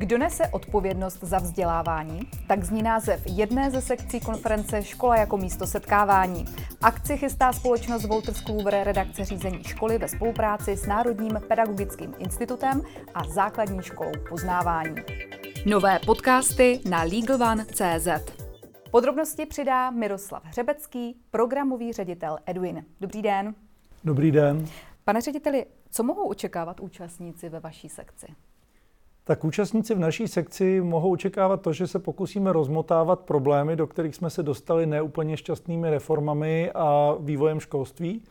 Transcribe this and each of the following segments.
Kdo nese odpovědnost za vzdělávání? Tak zní název jedné ze sekcí konference Škola jako místo setkávání. Akci chystá společnost Wolters Kluwer redakce řízení školy ve spolupráci s Národním pedagogickým institutem a základní školou poznávání. Nové podcasty na LegalOne.cz Podrobnosti přidá Miroslav Hřebecký, programový ředitel Edwin. Dobrý den. Dobrý den. Pane řediteli, co mohou očekávat účastníci ve vaší sekci? Tak účastníci v naší sekci mohou očekávat to, že se pokusíme rozmotávat problémy, do kterých jsme se dostali neúplně šťastnými reformami a vývojem školství.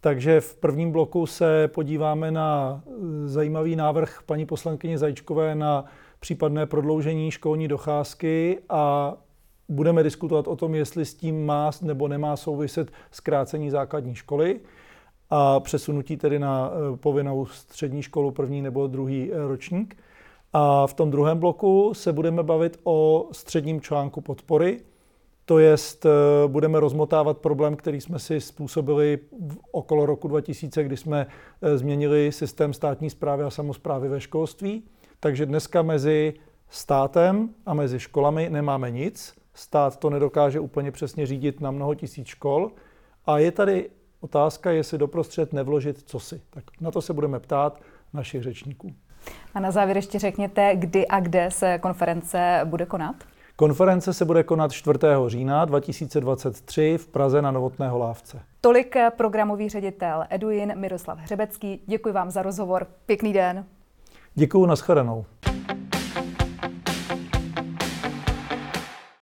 Takže v prvním bloku se podíváme na e, zajímavý návrh paní poslankyně Zajíčkové na případné prodloužení školní docházky a budeme diskutovat o tom, jestli s tím má nebo nemá souviset zkrácení základní školy a přesunutí tedy na e, povinnou střední školu první nebo druhý e, ročník. A v tom druhém bloku se budeme bavit o středním článku podpory, to jest, e, budeme rozmotávat problém, který jsme si způsobili okolo roku 2000, kdy jsme změnili systém státní zprávy a samozprávy ve školství. Takže dneska mezi státem a mezi školami nemáme nic. Stát to nedokáže úplně přesně řídit na mnoho tisíc škol. A je tady otázka, jestli doprostřed nevložit cosi. Tak na to se budeme ptát našich řečníků. A na závěr ještě řekněte, kdy a kde se konference bude konat? Konference se bude konat 4. října 2023 v Praze na Novotného lávce. Tolik programový ředitel Eduin Miroslav Hřebecký. Děkuji vám za rozhovor. Pěkný den. Děkuji, nashledanou.